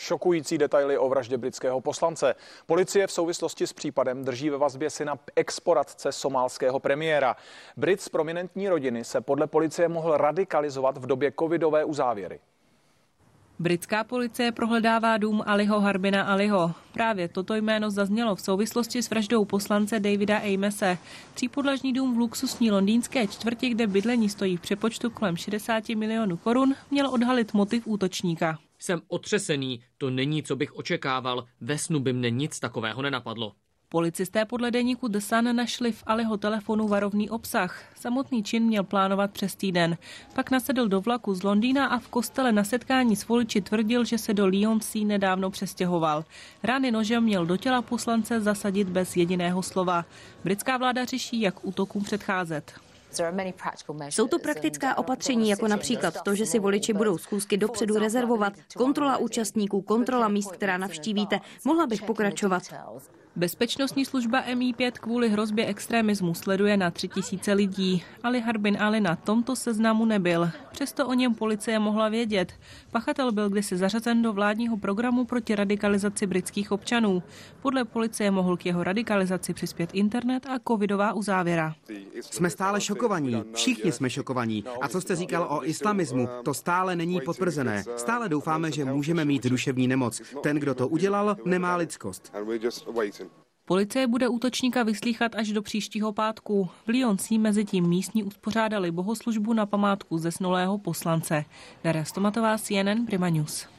Šokující detaily o vraždě britského poslance. Policie v souvislosti s případem drží ve vazbě syna exporadce somálského premiéra. Brit z prominentní rodiny se podle policie mohl radikalizovat v době covidové uzávěry. Britská policie prohledává dům Aliho Harbina Aliho. Právě toto jméno zaznělo v souvislosti s vraždou poslance Davida Amese. Třípodlažní dům v luxusní londýnské čtvrti, kde bydlení stojí v přepočtu kolem 60 milionů korun, měl odhalit motiv útočníka. Jsem otřesený, to není, co bych očekával. Ve snu by mne nic takového nenapadlo. Policisté podle deníku The Sun našli v Aliho telefonu varovný obsah. Samotný čin měl plánovat přes týden. Pak nasedl do vlaku z Londýna a v kostele na setkání s voliči tvrdil, že se do Lyonsea nedávno přestěhoval. Rány nožem měl do těla poslance zasadit bez jediného slova. Britská vláda řeší, jak útokům předcházet. Jsou to praktická opatření, jako například to, že si voliči budou schůzky dopředu rezervovat, kontrola účastníků, kontrola míst, která navštívíte. Mohla bych pokračovat. Bezpečnostní služba MI5 kvůli hrozbě extremismu sleduje na tři tisíce lidí. Ali Harbin Ali na tomto seznamu nebyl. Přesto o něm policie mohla vědět. Pachatel byl kdysi zařazen do vládního programu proti radikalizaci britských občanů. Podle policie mohl k jeho radikalizaci přispět internet a covidová uzávěra. Jsme stále šokovaní, všichni jsme šokovaní. A co jste říkal o islamismu, to stále není potvrzené. Stále doufáme, že můžeme mít duševní nemoc. Ten, kdo to udělal, nemá lidskost. Policie bude útočníka vyslíchat až do příštího pátku. V Lyonci mezi tím místní uspořádali bohoslužbu na památku zesnulého poslance. Daria Stomatová, CNN Prima News.